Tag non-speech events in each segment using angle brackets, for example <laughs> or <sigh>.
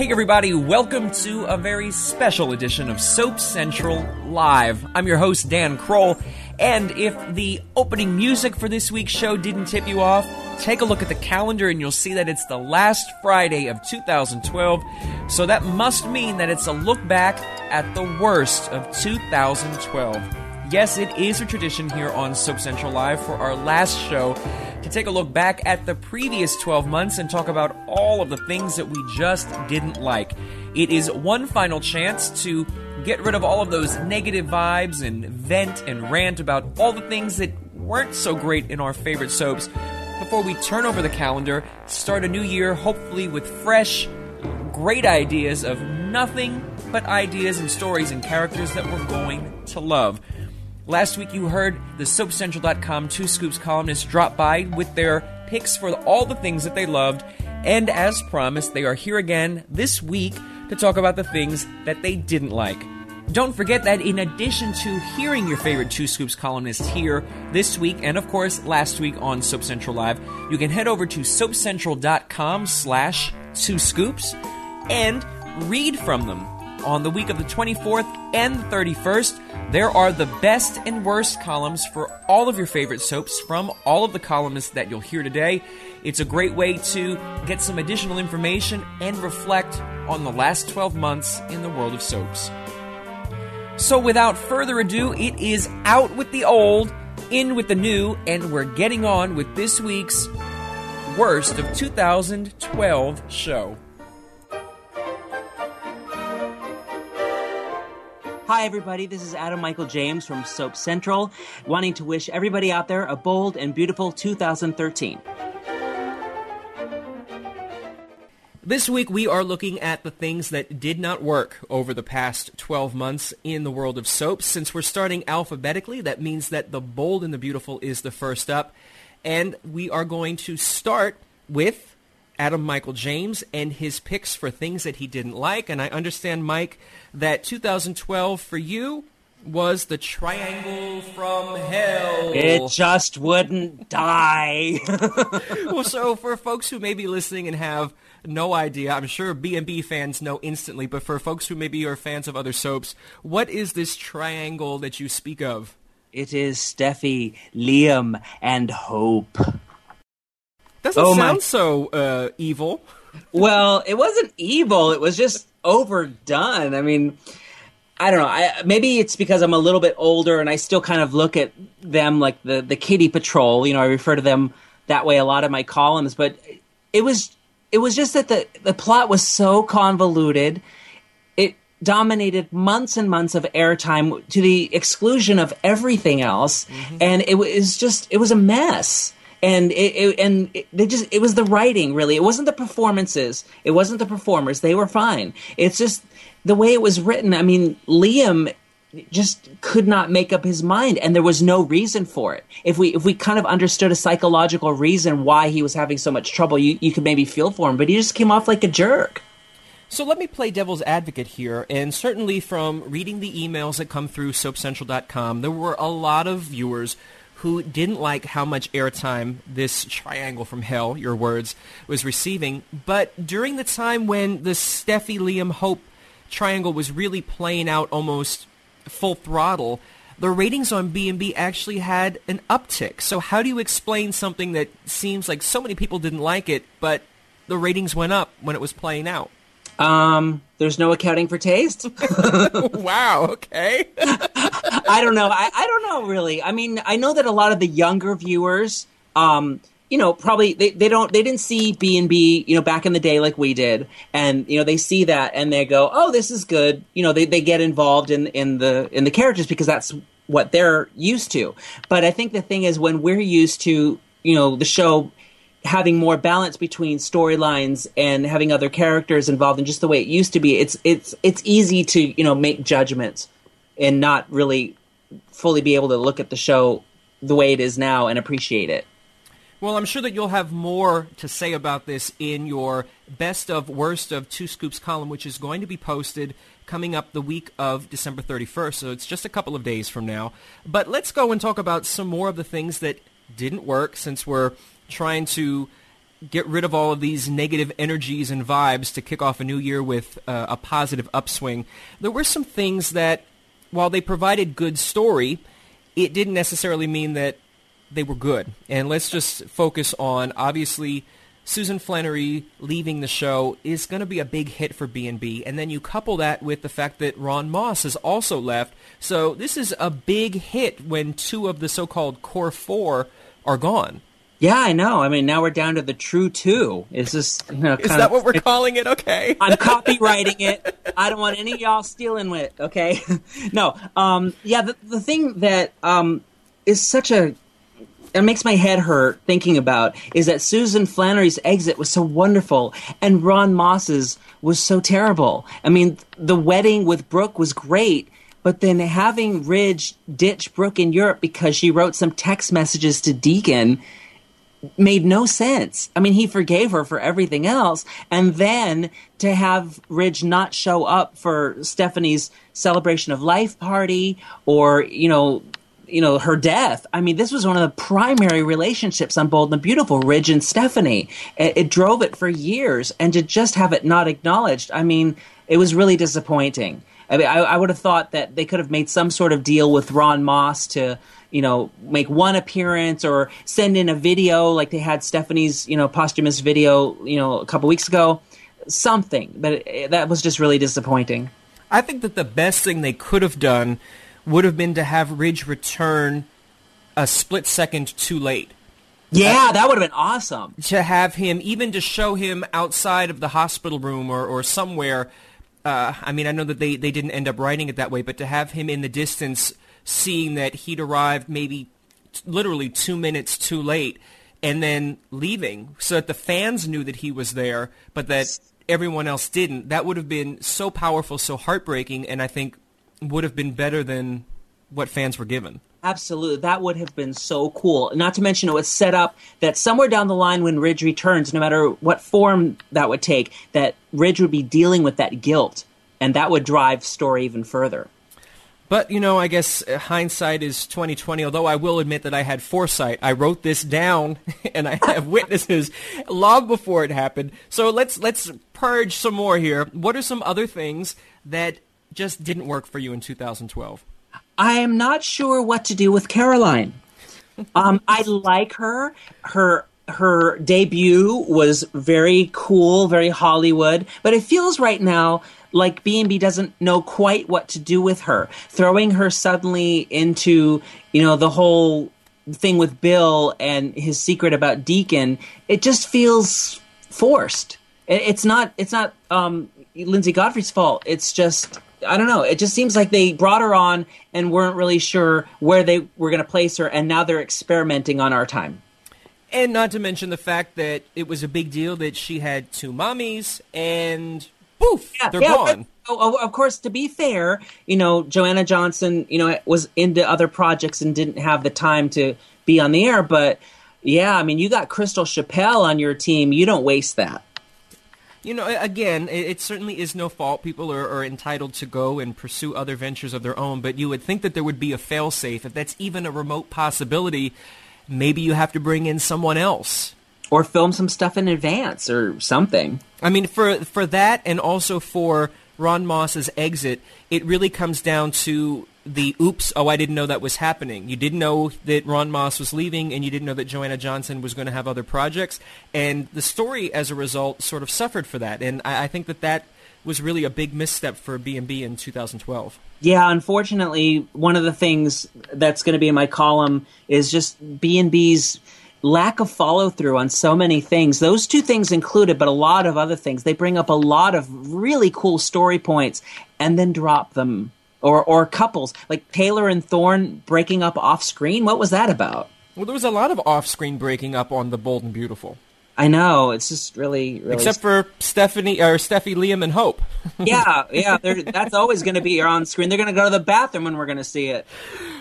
Hey, everybody, welcome to a very special edition of Soap Central Live. I'm your host, Dan Kroll, and if the opening music for this week's show didn't tip you off, take a look at the calendar and you'll see that it's the last Friday of 2012. So that must mean that it's a look back at the worst of 2012. Yes, it is a tradition here on Soap Central Live for our last show to take a look back at the previous 12 months and talk about all of the things that we just didn't like. It is one final chance to get rid of all of those negative vibes and vent and rant about all the things that weren't so great in our favorite soaps before we turn over the calendar, start a new year, hopefully with fresh, great ideas of nothing but ideas and stories and characters that we're going to love. Last week, you heard the SoapCentral.com Two Scoops columnists drop by with their picks for all the things that they loved, and as promised, they are here again this week to talk about the things that they didn't like. Don't forget that in addition to hearing your favorite Two Scoops columnists here this week and of course last week on Soap Central Live, you can head over to soapcentral.com slash two scoops and read from them. On the week of the 24th and the 31st, there are the best and worst columns for all of your favorite soaps from all of the columnists that you'll hear today. It's a great way to get some additional information and reflect on the last 12 months in the world of soaps. So, without further ado, it is out with the old, in with the new, and we're getting on with this week's worst of 2012 show. Hi, everybody. This is Adam Michael James from Soap Central, wanting to wish everybody out there a bold and beautiful 2013. This week, we are looking at the things that did not work over the past 12 months in the world of soaps. Since we're starting alphabetically, that means that the bold and the beautiful is the first up. And we are going to start with Adam Michael James and his picks for things that he didn't like. And I understand, Mike, that 2012 for you was the Triangle from Hell. It just wouldn't die. <laughs> well, so for folks who may be listening and have no idea, I'm sure B&B fans know instantly, but for folks who maybe are fans of other soaps, what is this triangle that you speak of? it is Steffy, Liam, and Hope. Doesn't Oh, sound my- so uh, evil. <laughs> Well, it wasn't evil. It was just overdone. I mean, I don't know. I, maybe it's because I'm a little bit older and I still kind of look at them like the the Kitty Patrol. You know, I refer to them that way a lot of my columns. But it was it was just that the the plot was so convoluted. It dominated months and months of airtime to the exclusion of everything else, and it was just it was a mess and it, it and it, they just it was the writing really. It wasn't the performances. It wasn't the performers. They were fine. It's just the way it was written. I mean liam just could not make up his mind and there was no reason for it. If we if we kind of understood a psychological reason why he was having so much trouble you you could maybe feel for him but he just came off like a jerk. So let me play devil's advocate here, and certainly from reading the emails that come through SoapCentral.com, there were a lot of viewers who didn't like how much airtime this triangle from hell, your words, was receiving. But during the time when the Steffy Liam Hope triangle was really playing out almost full throttle, the ratings on B&B actually had an uptick. So how do you explain something that seems like so many people didn't like it, but the ratings went up when it was playing out? Um there's no accounting for taste <laughs> <laughs> wow, okay. <laughs> I don't know. I, I don't know really. I mean, I know that a lot of the younger viewers um, you know, probably they, they don't they didn't see B and B, you know, back in the day like we did, and you know they see that and they go, oh, this is good. You know, they, they get involved in in the in the characters because that's what they're used to. But I think the thing is when we're used to, you know, the show having more balance between storylines and having other characters involved in just the way it used to be, it's it's it's easy to you know make judgments and not really fully be able to look at the show the way it is now and appreciate it. Well, I'm sure that you'll have more to say about this in your best of worst of two scoops column, which is going to be posted coming up the week of December 31st. So it's just a couple of days from now. But let's go and talk about some more of the things that didn't work since we're trying to get rid of all of these negative energies and vibes to kick off a new year with uh, a positive upswing. There were some things that, while they provided good story, it didn't necessarily mean that they were good. And let's just focus on obviously Susan Flannery leaving the show is going to be a big hit for B&B. And then you couple that with the fact that Ron Moss has also left. So this is a big hit when two of the so-called core four are gone. Yeah, I know. I mean, now we're down to the true two. Is this, you know, is that of, what we're calling it? Okay. <laughs> I'm <laughs> copywriting it. I don't want any of y'all stealing it. Okay. <laughs> no. Um. Yeah. The the thing that um is such a it makes my head hurt thinking about is that Susan Flannery's exit was so wonderful and Ron Moss's was so terrible. I mean, the wedding with Brooke was great, but then having Ridge ditch Brooke in Europe because she wrote some text messages to Deacon made no sense. I mean, he forgave her for everything else. And then to have Ridge not show up for Stephanie's celebration of life party or, you know, you know, her death. I mean, this was one of the primary relationships on Bold and Beautiful, Ridge and Stephanie. It, it, drove it for years, and to just have it not acknowledged, I mean, it was really disappointing. I mean, I, I would have thought that they could have made some sort of deal with Ron Moss to, you know, make one appearance or send in a video like they had Stephanie's, you know, posthumous video, you know, a couple weeks ago. Something, but it, that was just really disappointing. I think that the best thing they could have done would have been to have Ridge return a split second too late. Yeah, uh, that would have been awesome. To have him, even to show him outside of the hospital room or, or somewhere. Uh, I mean, I know that they, they didn't end up writing it that way, but to have him in the distance seeing that he'd arrived maybe t- literally two minutes too late and then leaving so that the fans knew that he was there, but that everyone else didn't, that would have been so powerful, so heartbreaking, and I think would have been better than what fans were given. Absolutely. That would have been so cool. Not to mention, it was set up that somewhere down the line when Ridge returns, no matter what form that would take, that Ridge would be dealing with that guilt. And that would drive story even further. But, you know, I guess uh, hindsight is 2020, although I will admit that I had foresight. I wrote this down <laughs> and I have witnesses long before it happened. So let's let's purge some more here. What are some other things that just didn't work for you in 2012? I am not sure what to do with Caroline. Um, I like her. Her her debut was very cool, very Hollywood, but it feels right now like B&B doesn't know quite what to do with her. Throwing her suddenly into, you know, the whole thing with Bill and his secret about Deacon, it just feels forced. It's not it's not um, Linsey Godfrey's fault. It's just I don't know. It just seems like they brought her on and weren't really sure where they were going to place her, and now they're experimenting on our time. And not to mention the fact that it was a big deal that she had two mommies, and poof, yeah, they're yeah, gone. But, oh, of course, to be fair, you know, Joanna Johnson, you know, was into other projects and didn't have the time to be on the air. But yeah, I mean, you got Crystal Chappell on your team. You don't waste that you know, again, it, certainly is no fault. People are, are, entitled to go and pursue other ventures of their own, but you would think that there would be a failsafe. If that's even a remote possibility, maybe you have to bring in someone else. Or film some stuff in advance or something. I mean, for, for that and also for Ron Moss's exit, it really comes down to the oops, oh, I didn't know that was happening. You didn't know that Ron Moss was leaving, and you didn't know that Joanna Johnson was going to have other projects. And the story, as a result, sort of suffered for that. And I, I think that that was really a big misstep for B&B in 2012. Yeah, unfortunately, one of the things that's going to be in my column is just B&B's lack of follow through on so many things. Those two things included, but a lot of other things. They bring up a lot of really cool story points and then drop them. Or, or couples like Taylor and Thorne breaking up off screen. What was that about? Well, there was a lot of off screen breaking up on The Bold and Beautiful. I know it's just really, really except for Stephanie or Steffy, Liam, and Hope. <laughs> yeah, yeah, that's always going to be on screen. They're going to go to the bathroom when we're going to see it.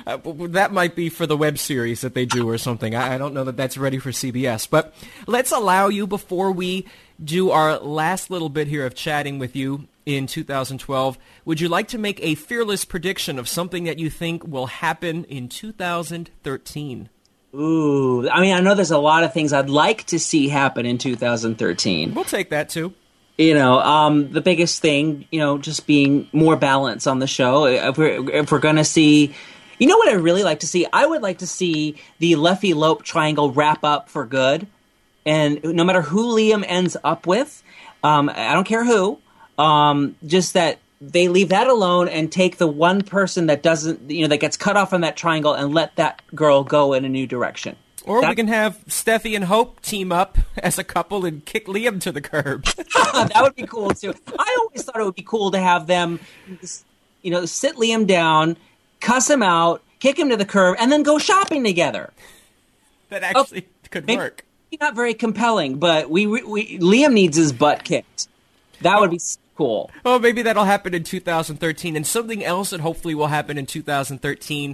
Uh, that might be for the web series that they do or something. I, I don't know that that's ready for CBS, but let's allow you before we do our last little bit here of chatting with you in 2012. Would you like to make a fearless prediction of something that you think will happen in 2013? Ooh, I mean, I know there's a lot of things I'd like to see happen in 2013. We'll take that too. You know, um, the biggest thing, you know, just being more balance on the show. If we're if we're gonna see, you know, what I really like to see, I would like to see the Leffy Lope triangle wrap up for good, and no matter who Liam ends up with, um, I don't care who, um, just that they leave that alone and take the one person that doesn't, you know, that gets cut off from that triangle and let that girl go in a new direction. Or that, we can have Steffy and Hope team up as a couple and kick Liam to the curb. <laughs> that would be cool too. I always thought it would be cool to have them, you know, sit Liam down, cuss him out, kick him to the curb, and then go shopping together. That actually oh, could maybe work. Not very compelling, but we, we Liam needs his butt kicked. That would be cool. Oh, maybe that'll happen in 2013. And something else that hopefully will happen in 2013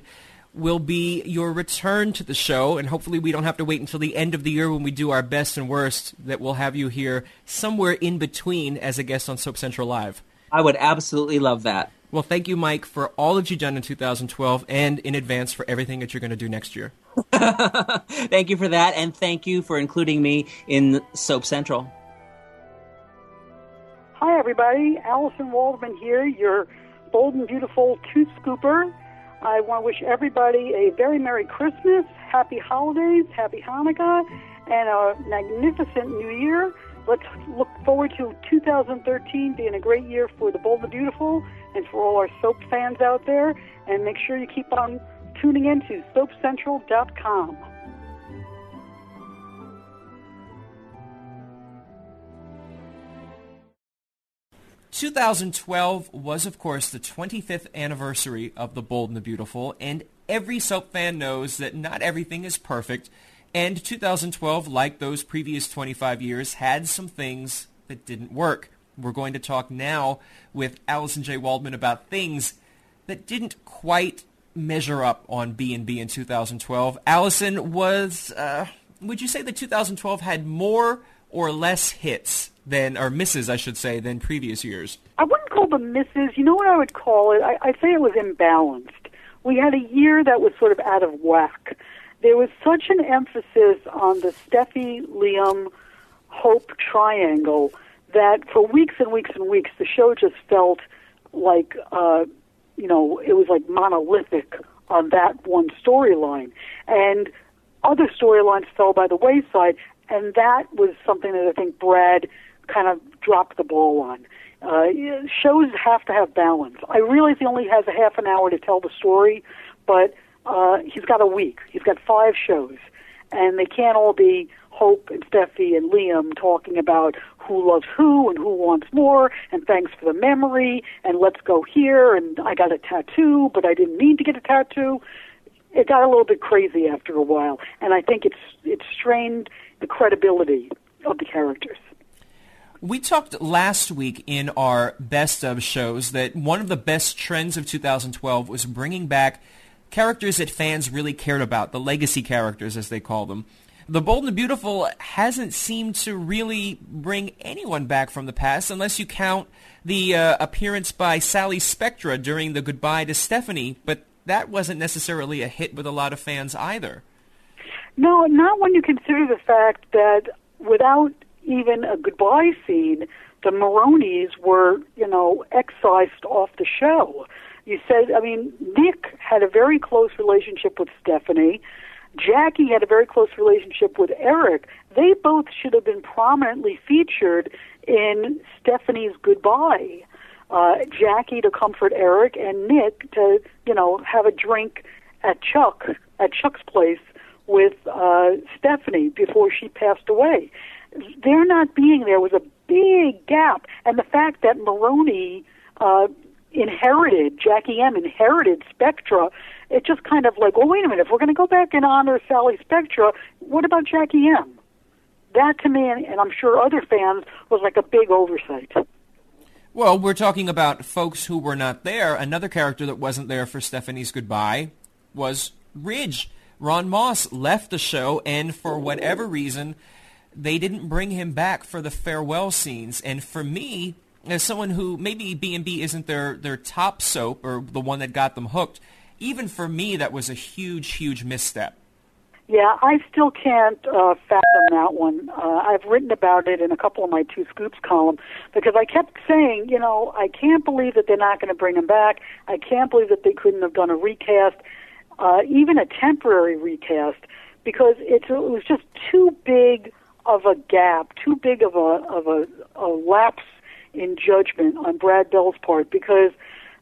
will be your return to the show. And hopefully we don't have to wait until the end of the year when we do our best and worst that we'll have you here somewhere in between as a guest on Soap Central Live. I would absolutely love that. Well, thank you, Mike, for all that you've done in 2012 and in advance for everything that you're going to do next year. <laughs> thank you for that, and thank you for including me in Soap Central. Hi, everybody. Allison Waldman here, your bold and beautiful tooth scooper. I want to wish everybody a very Merry Christmas, Happy Holidays, Happy Hanukkah, and a magnificent New Year. Let's look forward to 2013 being a great year for the Bold and Beautiful and for all our soap fans out there. And make sure you keep on tuning in to SoapCentral.com. 2012 was, of course, the 25th anniversary of The Bold and the Beautiful, and every soap fan knows that not everything is perfect, and 2012, like those previous 25 years, had some things that didn't work. We're going to talk now with Allison J. Waldman about things that didn't quite measure up on B&B in 2012. Allison, was, uh, would you say that 2012 had more or less hits than, or misses, I should say, than previous years? I wouldn't call them misses. You know what I would call it? I, I'd say it was imbalanced. We had a year that was sort of out of whack. There was such an emphasis on the Steffy, Liam, Hope triangle that for weeks and weeks and weeks, the show just felt like, uh, you know, it was like monolithic on that one storyline. And other storylines fell by the wayside, and that was something that I think Brad kind of dropped the ball on. Uh, shows have to have balance. I realize he only has a half an hour to tell the story, but uh, he's got a week. He's got five shows, and they can't all be Hope and Steffy and Liam talking about who loves who and who wants more, and thanks for the memory, and let's go here, and I got a tattoo, but I didn't mean to get a tattoo. It got a little bit crazy after a while, and I think it's it strained the credibility of the characters. We talked last week in our best of shows that one of the best trends of 2012 was bringing back characters that fans really cared about, the legacy characters as they call them. The Bold and the Beautiful hasn't seemed to really bring anyone back from the past unless you count the uh, appearance by Sally Spectra during the Goodbye to Stephanie, but that wasn't necessarily a hit with a lot of fans either. No, not when you consider the fact that without even a goodbye scene, the Marones were, you know, excised off the show. You said, I mean, Nick had a very close relationship with Stephanie. Jackie had a very close relationship with Eric. They both should have been prominently featured in Stephanie's goodbye. Uh, Jackie to comfort Eric, and Nick to, you know, have a drink at Chuck at Chuck's place with uh, Stephanie before she passed away. Their not being there was a big gap, and the fact that Marone uh, inherited Jackie M inherited Spectra, it just kind of like, well, wait a minute, if we're going to go back and honor Sally Spectra, what about Jackie M? That to me, and I'm sure other fans, was like a big oversight. Well, we're talking about folks who were not there. Another character that wasn't there for Stephanie's goodbye was Ridge. Ron Moss left the show, and for whatever reason, they didn't bring him back for the farewell scenes. And for me, as someone who maybe B&B isn't their, their top soap or the one that got them hooked, even for me, that was a huge, huge misstep. Yeah, I still can't uh, fathom that one. Uh, I've written about it in a couple of my two scoops column because I kept saying, you know, I can't believe that they're not going to bring him back. I can't believe that they couldn't have done a recast, uh, even a temporary recast, because it's, it was just too big of a gap, too big of a of a, a lapse in judgment on Brad Bell's part because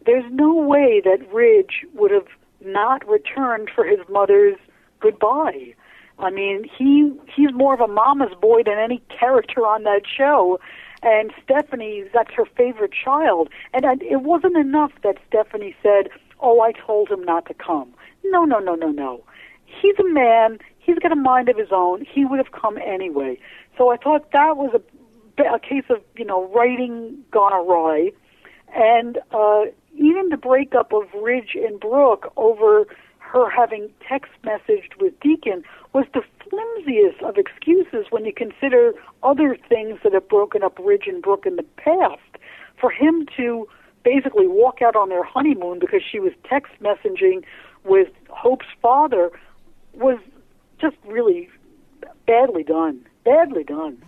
there's no way that Ridge would have not returned for his mother's goodbye. I mean, he he's more of a mama's boy than any character on that show. And Stephanie, that's her favorite child. And it wasn't enough that Stephanie said, "Oh, I told him not to come." No, no, no, no, no. He's a man. He's got a mind of his own. He would have come anyway. So I thought that was a, a case of you know writing gone awry, and uh, even the breakup of Ridge and Brooke over her having text messaged with Deacon was the flimsiest of excuses when you consider other things that have broken up Ridge and Brooke in the past. For him to basically walk out on their honeymoon because she was text messaging with Hope's father was just really badly done. Badly done.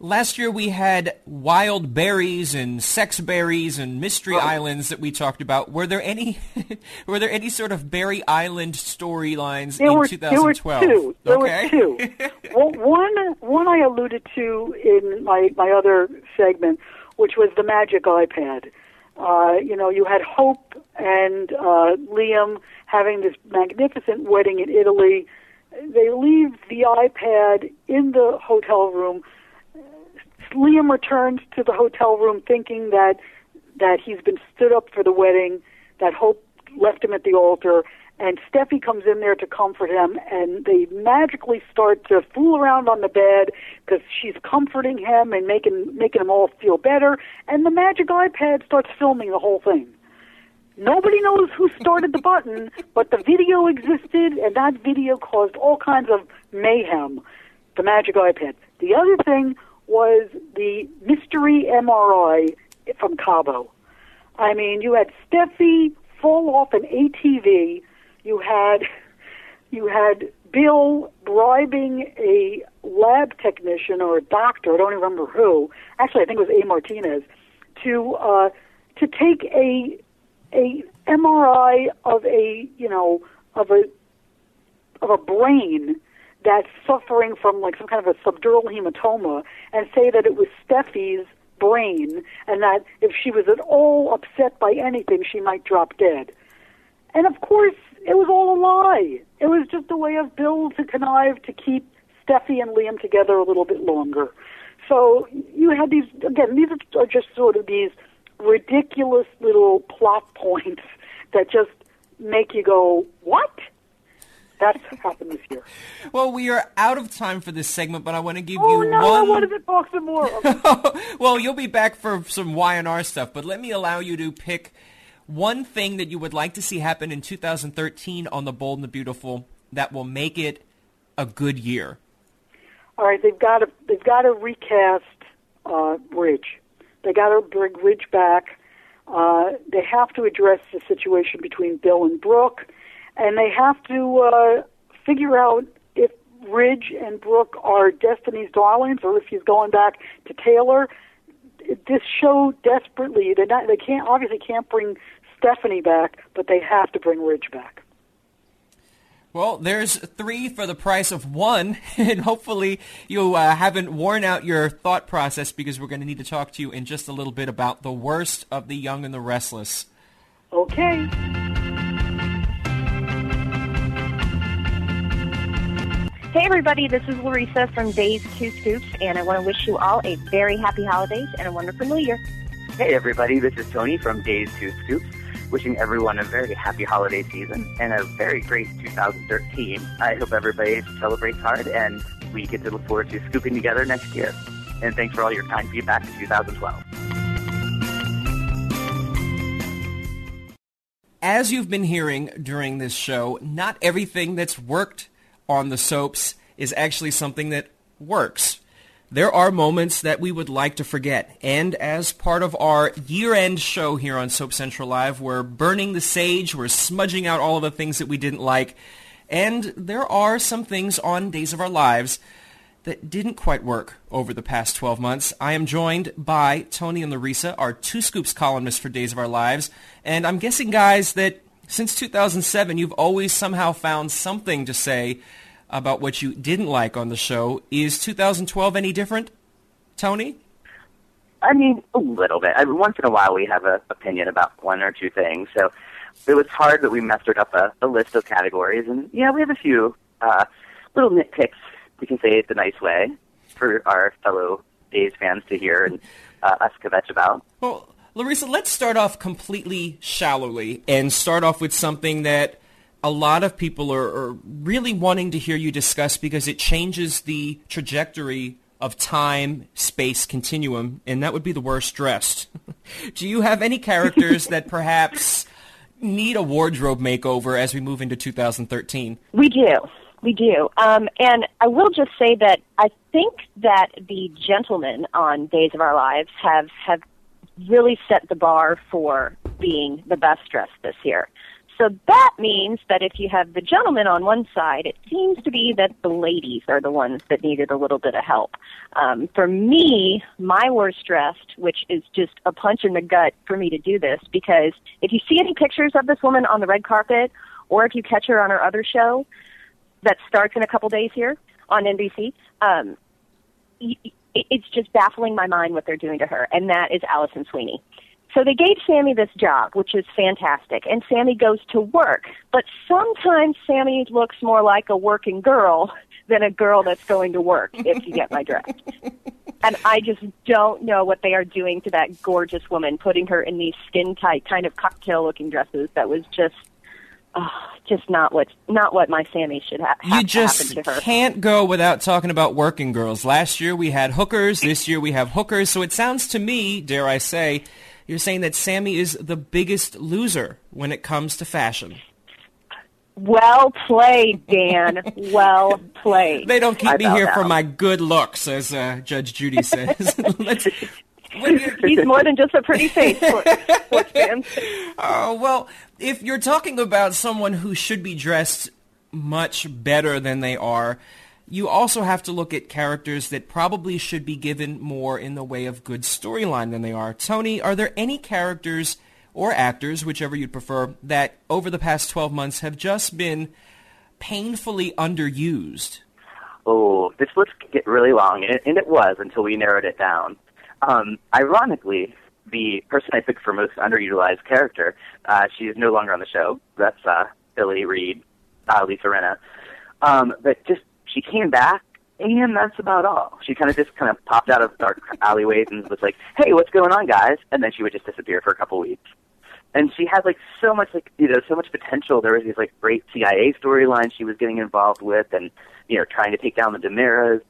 Last year we had wild berries and sex berries and mystery oh. islands that we talked about. Were there any <laughs> were there any sort of Berry Island storylines in 2012? There were two. There okay. were two. <laughs> well, one one I alluded to in my my other segment, which was the magic iPad. Uh, you know, you had Hope and uh, Liam having this magnificent wedding in Italy. They leave the iPad in the hotel room Liam returns to the hotel room thinking that that he's been stood up for the wedding, that Hope left him at the altar, and Steffy comes in there to comfort him, and they magically start to fool around on the bed because she's comforting him and making making him all feel better, and the magic iPad starts filming the whole thing. Nobody knows who started the button, but the video existed, and that video caused all kinds of mayhem. The magic iPad. The other thing was the mystery MRI from Cabo. I mean, you had Steffy fall off an ATV. You had you had Bill bribing a lab technician or a doctor, I don't even remember who. Actually, I think it was A. Martinez to uh, to take a a MRI of a you know of a of a brain that's suffering from like some kind of a subdural hematoma and say that it was Steffy's brain and that if she was at all upset by anything, she might drop dead. And of course, it was all a lie. It was just a way of Bill to connive to keep Steffy and Liam together a little bit longer. So you had these, again, these are just sort of these ridiculous little plot points <laughs> that just make you go, what? That's what happened this year. <laughs> Well, we are out of time for this segment, but I want to give oh, you no, one. I wanted to talk some more. <laughs> well, you'll be back for some Y&R stuff, but let me allow you to pick one thing that you would like to see happen in 2013 on The Bold and the Beautiful that will make it a good year. All right, they've got to they've got to recast uh, Ridge. They got to bring Ridge back. Uh, they have to address the situation between Bill and Brooke and they have to uh, figure out if Ridge and Brooke are Destiny's darlings or if he's going back to Taylor. This show desperately they they can't obviously can't bring Stephanie back, but they have to bring Ridge back. Well, there's three for the price of one, <laughs> and hopefully you uh, haven't worn out your thought process because we're going to need to talk to you in just a little bit about the worst of the young and the restless. Okay. Hey, everybody, this is Larissa from Days Two Scoops, and I want to wish you all a very happy holidays and a wonderful new year. Hey, everybody, this is Tony from Days Two Scoops, wishing everyone a very happy holiday season and a very great 2013. I hope everybody celebrates hard and we get to look forward to scooping together next year. And thanks for all your kind feedback in 2012. As you've been hearing during this show, not everything that's worked on the soaps is actually something that works. There are moments that we would like to forget. And as part of our year-end show here on Soap Central Live, we're burning the sage, we're smudging out all of the things that we didn't like. And there are some things on Days of Our Lives that didn't quite work over the past 12 months. I am joined by Tony and Larissa, our Two Scoops columnists for Days of Our Lives. And I'm guessing, guys, that since 2007, you've always somehow found something to say about what you didn't like on the show. Is 2012 any different, Tony? I mean, a little bit. I mean, once in a while we have an opinion about one or two things. So it was hard that we mustered up a, a list of categories. And yeah, we have a few uh, little nitpicks, we can say it the nice way, for our fellow Days fans to hear and uh, us kvetch about. Well, Larissa, let's start off completely shallowly and start off with something that a lot of people are, are, really wanting to hear you discuss because it changes the trajectory of time, space continuum, and that would be the worst dressed. <laughs> Do you have any characters that perhaps need a wardrobe makeover as we move into 2013? We do. We do. Um, and I will just say that I think that the gentlemen on Days of Our Lives have, have really set the bar for being the best dressed this year. So that means that if you have the gentlemen on one side, it seems to be that the ladies are the ones that needed a little bit of help. Um, for me, my worst dressed, which is just a punch in the gut for me to do this, because if you see any pictures of this woman on the red carpet, or if you catch her on her other show that starts in a couple days here on NBC, um, it's just baffling my mind what they're doing to her, and that is Alison Sweeney. So they gave Sammy this job, which is fantastic, and Sammy goes to work. But sometimes Sammy looks more like a working girl than a girl that's going to work, if you get my drift. <laughs> and I just don't know what they are doing to that gorgeous woman, putting her in these skin tight, kind of cocktail looking dresses that was just oh, just not what not what my Sammy should ha- have you just happen to her. can't go without talking about working girls. Last year we had hookers. This year we have hookers. So it sounds to me, dare I say, you're saying that Sammy is the biggest loser when it comes to fashion. Well played, Dan. <laughs> well played. They don't keep I me here for my good looks, as uh, Judge Judy <laughs> says. <laughs> He's more than just a pretty face, sports, sports fans. Oh, well, if you're talking about someone who should be dressed much better than they are, you also have to look at characters that probably should be given more in the way of good storyline than they are. Tony, are there any characters or actors, whichever you'd prefer, that over the past 12 months have just been painfully underused? Oh, this list could get really long, and it, and it was until we narrowed it down. Um, ironically, the person I picked for most underutilized character, uh, she is no longer on the show. That's uh, Billie Reed, uh, Lisa Rinna. Um, but just she came back, and that's about all. She kind of just kind of popped out of dark alleyways and was like, "Hey, what's going on, guys?" And then she would just disappear for a couple weeks. And she had like so much like you know so much potential. There was these like great CIA storylines she was getting involved with, and you know trying to take down the DiMeras.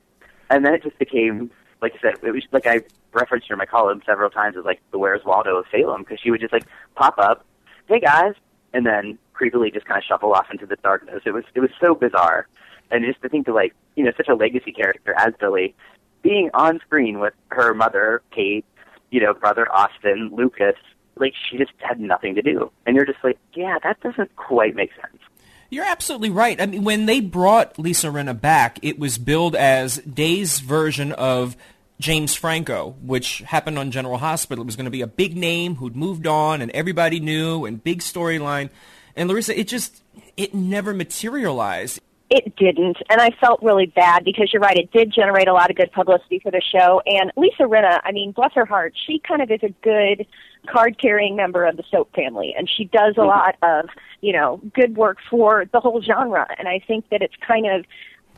And then it just became like I said, it was like I referenced her in my column several times as like the Where's Waldo of Salem because she would just like pop up, hey guys, and then creepily just kind of shuffle off into the darkness. It was it was so bizarre, and just to think of like you know such a legacy character as Billie being on screen with her mother Kate, you know brother Austin, Lucas, like she just had nothing to do, and you're just like, yeah, that doesn't quite make sense. You're absolutely right. I mean, when they brought Lisa Rinna back, it was billed as Day's version of James Franco, which happened on General Hospital. It was going to be a big name who'd moved on and everybody knew and big storyline. And Larissa, it just, it never materialized. It didn't, and I felt really bad because you're right. It did generate a lot of good publicity for the show. And Lisa Rinna, I mean, bless her heart, she kind of is a good card-carrying member of the soap family, and she does a mm-hmm. lot of, you know, good work for the whole genre. And I think that it's kind of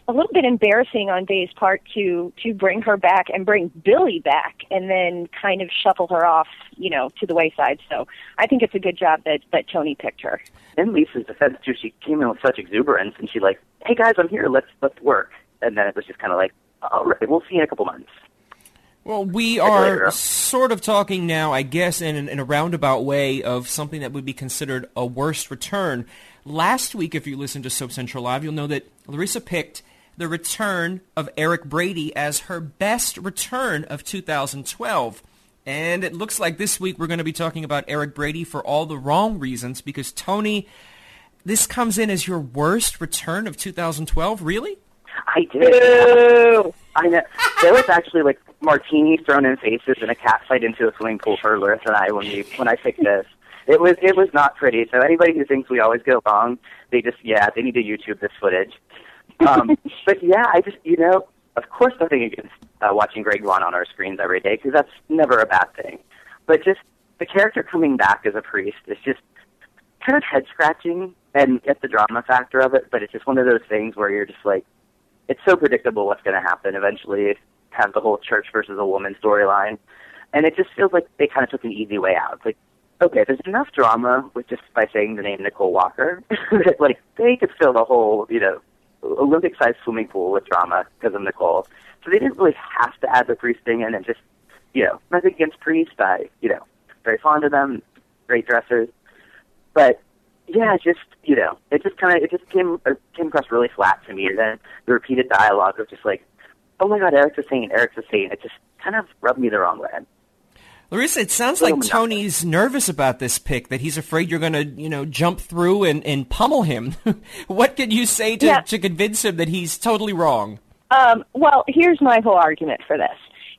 a little bit embarrassing on Day's part to to bring her back and bring Billie back and then kind of shuffle her off, you know, to the wayside. So I think it's a good job that that Tony picked her. In Lisa's defense too, she came in with such exuberance and she like, Hey guys, I'm here, let's let's work and then it was just kinda like, All right, we'll see you in a couple months. Well, we are sort of talking now, I guess, in, in a roundabout way of something that would be considered a worst return. Last week, if you listened to Soap Central Live, you'll know that Larissa picked the return of Eric Brady as her best return of 2012. And it looks like this week we're going to be talking about Eric Brady for all the wrong reasons because Tony, this comes in as your worst return of 2012, really? I did. I know. There was actually like martinis thrown in faces and a cat fight into a swimming pool for Larissa and I when we when I picked this. It was it was not pretty. So anybody who thinks we always go wrong, they just yeah they need to YouTube this footage. Um, <laughs> but yeah, I just you know of course nothing against uh, watching Greg Vaughan on our screens every day because that's never a bad thing. But just the character coming back as a priest is just kind of head scratching and get the drama factor of it. But it's just one of those things where you're just like it's so predictable what's going to happen. Eventually, have the whole church versus a woman storyline, and it just feels like they kind of took an easy way out. It's Like, okay, there's enough drama with just by saying the name Nicole Walker. <laughs> that, like, they could fill the whole, you know, Olympic-sized swimming pool with drama because of Nicole. So they didn't really have to add the priest thing in, and just, you know, nothing against priests. I, you know, very fond of them, great dressers, but yeah, just you know, it just kind of it just came uh, came across really flat to me. And then the repeated dialogue of just like, oh my god, Eric's a saint, Eric's a saint. It just kind of rubbed me the wrong way. Larissa, it sounds like. Tony's nervous about this pick, that he's afraid you're going to, you know, jump through and, and pummel him. <laughs> what can you say to, Yeah. to convince him that he's totally wrong? Um, well, here's my whole argument for this.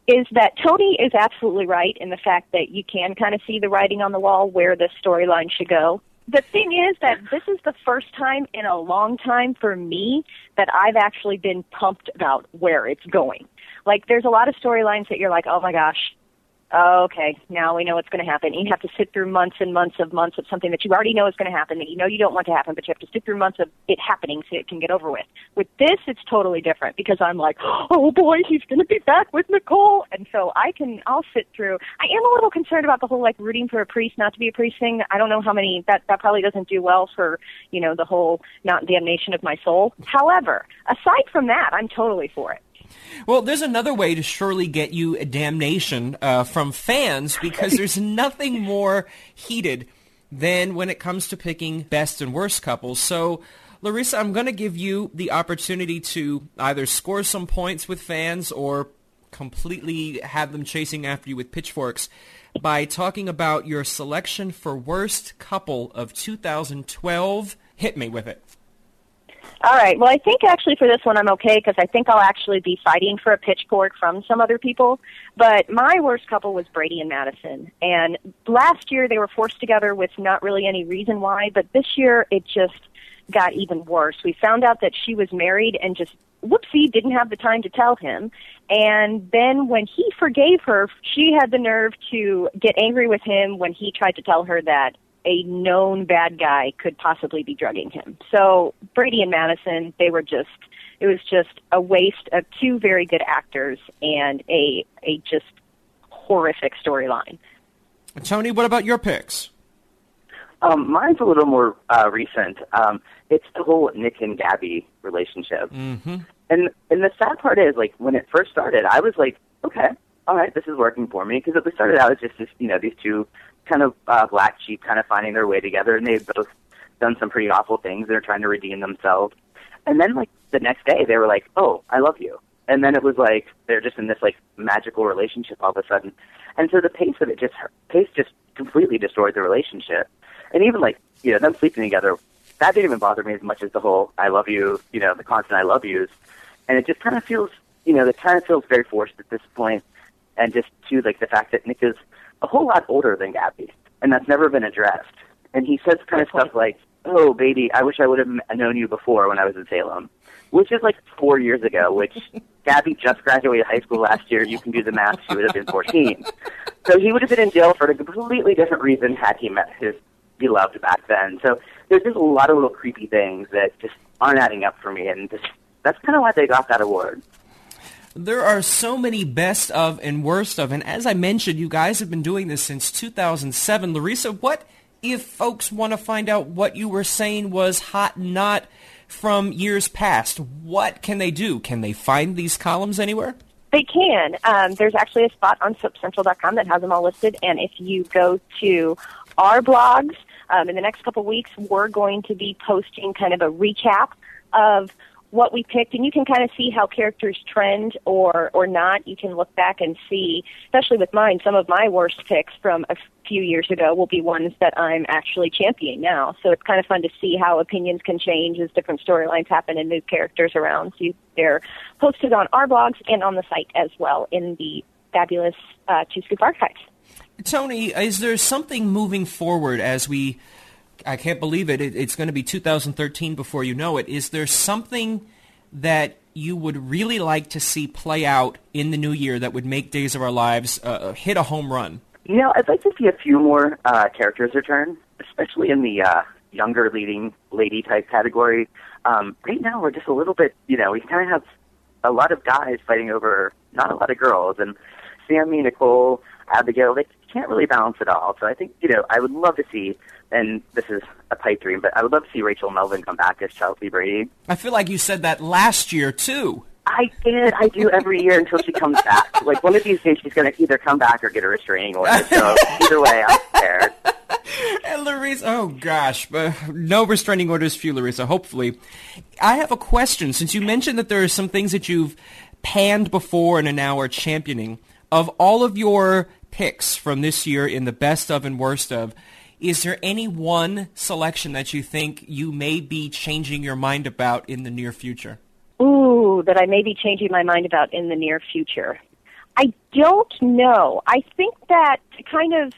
Is that Tony is absolutely right in the fact that you can kind of see the writing on the wall where the storyline should go. The thing is that this is the first time in a long time for me that I've actually been pumped about where it's going. Like, there's a lot of storylines that you're like, oh my gosh, Oh, okay, now we know what's going to happen. You have to sit through months and months of months of something that you already know is going to happen, that you know you don't want to happen, but you have to sit through months of it happening so it can get over with. With this, it's totally different because I'm like, <gasps> oh boy, he's going to be back with Nicole, and so I can, I'll sit through. I am a little concerned about the whole like rooting for a priest not to be a priest thing. I don't know how many that that probably doesn't do well for you know the whole not damnation of my soul. However, aside from that, I'm totally for it. Well, there's another way to surely get you a damnation uh, from fans because there's nothing more heated than when it comes to picking best and worst couples. So, Larissa, I'm going to give you the opportunity to either score some points with fans or completely have them chasing after you with pitchforks by talking about your selection for worst couple of 2012. Hit me with it. All right. Well, I think actually for this one I'm okay because I think I'll actually be fighting for a pitchfork from some other people. But my worst couple was Brady and Madison. And last year they were forced together with not really any reason why, but this year it just got even worse. We found out that she was married and just whoopsie didn't have the time to tell him. And then when he forgave her, she had the nerve to get angry with him when he tried to tell her that a known bad guy could possibly be drugging him. So Brady and Madison, they were just it was just a waste of two very good actors and a a just horrific storyline. Tony, what about your picks? Um, mine's a little more uh, recent. Um, it's the whole Nick and Gabby relationship. Mm-hmm. And and the sad part is, like, when it first started, I was like, okay, all right, this is working for me because it started out as just this, you know, these two kind of uh, black sheep kind of finding their way together, and they've both done some pretty awful things. They're trying to redeem themselves, and then like the next day, they were like, oh, I love you, and then it was like they're just in this like magical relationship all of a sudden, and so the pace of it just pace just completely destroyed the relationship, and even like you know them sleeping together. That didn't even bother me as much as the whole "I love you," you know, the constant "I love yous," and it just kind of feels, you know, it kind of feels very forced at this point, and just to like the fact that Nick is a whole lot older than Gabby, and that's never been addressed. And he says kind of stuff like, "Oh, baby, I wish I would have known you before when I was in Salem," which is like four years ago. Which <laughs> Gabby just graduated high school last year. You can do the math; she would have been 14. So he would have been in jail for a completely different reason had he met his beloved back then. So there's just a lot of little creepy things that just aren't adding up for me, and just that's kind of why they got that award. There are so many best of and worst of, and as I mentioned, you guys have been doing this since 2007. Larissa, what if folks want to find out what you were saying was hot not from years past? What can they do? Can they find these columns anywhere? They can. Um, there's actually a spot on soapcentral.com that has them all listed, and if you go to our blogs, um, in the next couple weeks, we're going to be posting kind of a recap of what we picked, and you can kind of see how characters trend or or not. You can look back and see, especially with mine, some of my worst picks from a few years ago will be ones that I'm actually championing now. So it's kind of fun to see how opinions can change as different storylines happen and move characters around. So they're posted on our blogs and on the site as well in the fabulous uh, Two Scoop archives. Tony, is there something moving forward as we I can't believe it. it. It's going to be 2013 before you know it. Is there something that you would really like to see play out in the new year that would make Days of Our Lives uh, uh, hit a home run? You know, I'd like to see a few more uh, characters return, especially in the uh, younger leading lady type category. Um, right now, we're just a little bit, you know, we kind of have a lot of guys fighting over not a lot of girls, and Sammy, Nicole, Abigail, they can't really balance it all. So I think, you know, I would love to see and this is a pipe dream, but I would love to see Rachel Melvin come back as Chelsea Brady. I feel like you said that last year too. I did. I do every year until she comes back. Like one of these days, she's going to either come back or get a restraining order. So either way, I'm prepared. <laughs> And Larissa, oh gosh, but no restraining orders for you, Larissa. Hopefully, I have a question. Since you mentioned that there are some things that you've panned before and are now are championing, of all of your picks from this year in the best of and worst of, is there any one selection that you think you may be changing your mind about in the near future? Ooh, that I may be changing my mind about in the near future. I don't know. I think that to kind of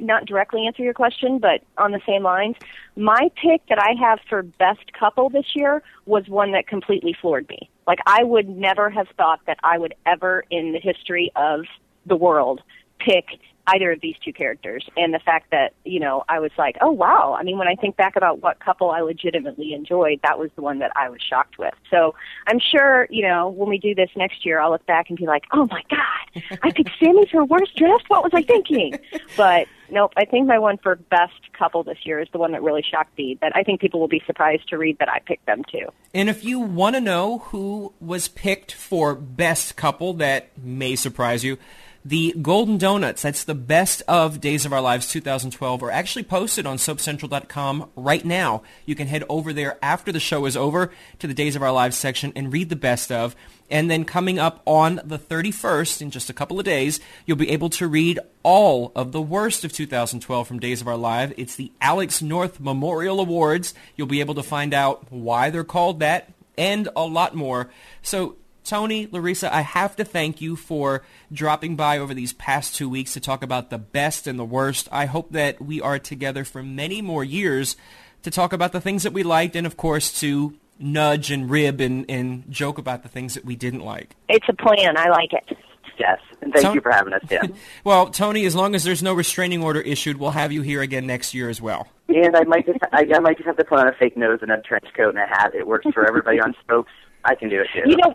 not directly answer your question, but on the same lines, my pick that I have for best couple this year was one that completely floored me. Like I would never have thought that I would ever in the history of the world pick either of these two characters. And the fact that you know i was like oh wow. I mean when i think back about what couple i legitimately enjoyed that was the one that i was shocked with. So i'm sure you know when we do this next year i'll look back and be like oh my god i picked sammy <laughs> for worst dressed what was i thinking? <laughs> But nope i think my one for best couple this year is the one that really shocked me that i think people will be surprised to read that i picked them too. And if you want to know who was picked for best couple that may surprise you the Golden Donuts, that's the best of Days of Our Lives 2012, are actually posted on SoapCentral.com right now. You can head over there after the show is over to the Days of Our Lives section and read the best of. And then coming up on the 31st, in just a couple of days, you'll be able to read all of the worst of 2012 from Days of Our Lives. It's the Alex North Memorial Awards. You'll be able to find out why they're called that and a lot more. So Tony, Larissa, I have to thank you for dropping by over these past two weeks to talk about the best and the worst. I hope that we are together for many more years to talk about the things that we liked and, of course, to nudge and rib and, and joke about the things that we didn't like. It's a plan. I like it. Yes, and thank Tony, you for having us, Dan. <laughs> well, Tony, as long as there's no restraining order issued, we'll have you here again next year as well. And I might just I, I might just have to put on a fake nose and a trench coat and a hat. It works for everybody on <laughs> Spokes I can do it too. You know,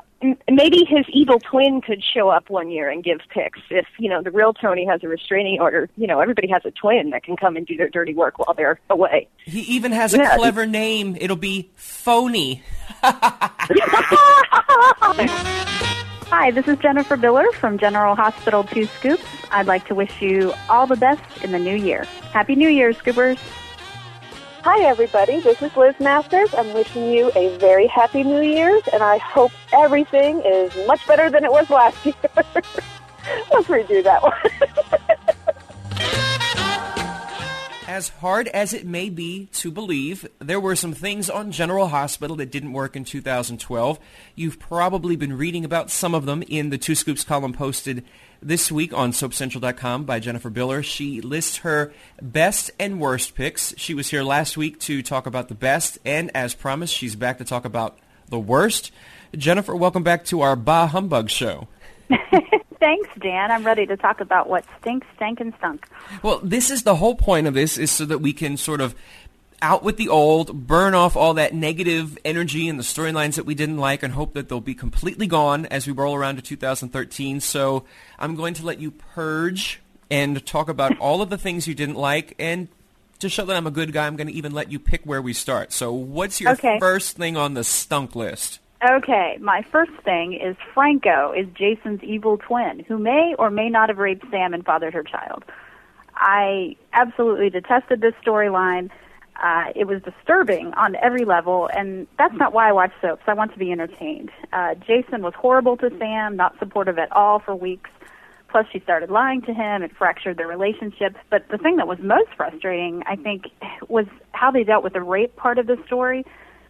maybe his evil twin could show up one year and give picks. If you know the real Tony has a restraining order, you know everybody has a twin that can come and do their dirty work while they're away. He even has a yeah. clever name. It'll be Phony. <laughs> Hi, this is Jennifer Biller from General Hospital Two Scoops. I'd like to wish you all the best in the new year. Happy New Year, Scoopers! Hi, everybody. This is Liz Masters. I'm wishing you a very happy New Year's, and I hope everything is much better than it was last <laughs> year. Let's redo that one. <laughs> as hard as it may be to believe, there were some things on General Hospital that didn't work in 2012. You've probably been reading about some of them in the Two Scoops column posted this week on SoapCentral.com by Jennifer Biller. She lists her best and worst picks. She was here last week to talk about the best, and as promised, she's back to talk about the worst. Jennifer, welcome back to our Bah Humbug show. <laughs> Thanks, Dan. I'm ready to talk about what stinks, stank, and stunk. Well, this is the whole point of this, is so that we can sort of out with the old, burn off all that negative energy and the storylines that we didn't like, and hope that they'll be completely gone as we roll around to 2013. So I'm going to let you purge and talk about <laughs> all of the things you didn't like. And to show that I'm a good guy, I'm going to even let you pick where we start. So what's your Okay. first thing on the stunk list? Okay, my first thing is Franco is Jason's evil twin, who may or may not have raped Sam and fathered her child. I absolutely detested this storyline. Uh, it was disturbing on every level, and that's not why I watch soaps. I want to be entertained. Uh, Jason was horrible to Sam, not supportive at all for weeks. Plus, she started lying to him. It fractured their relationship. But the thing that was most frustrating, I think, was how they dealt with the rape part of the story.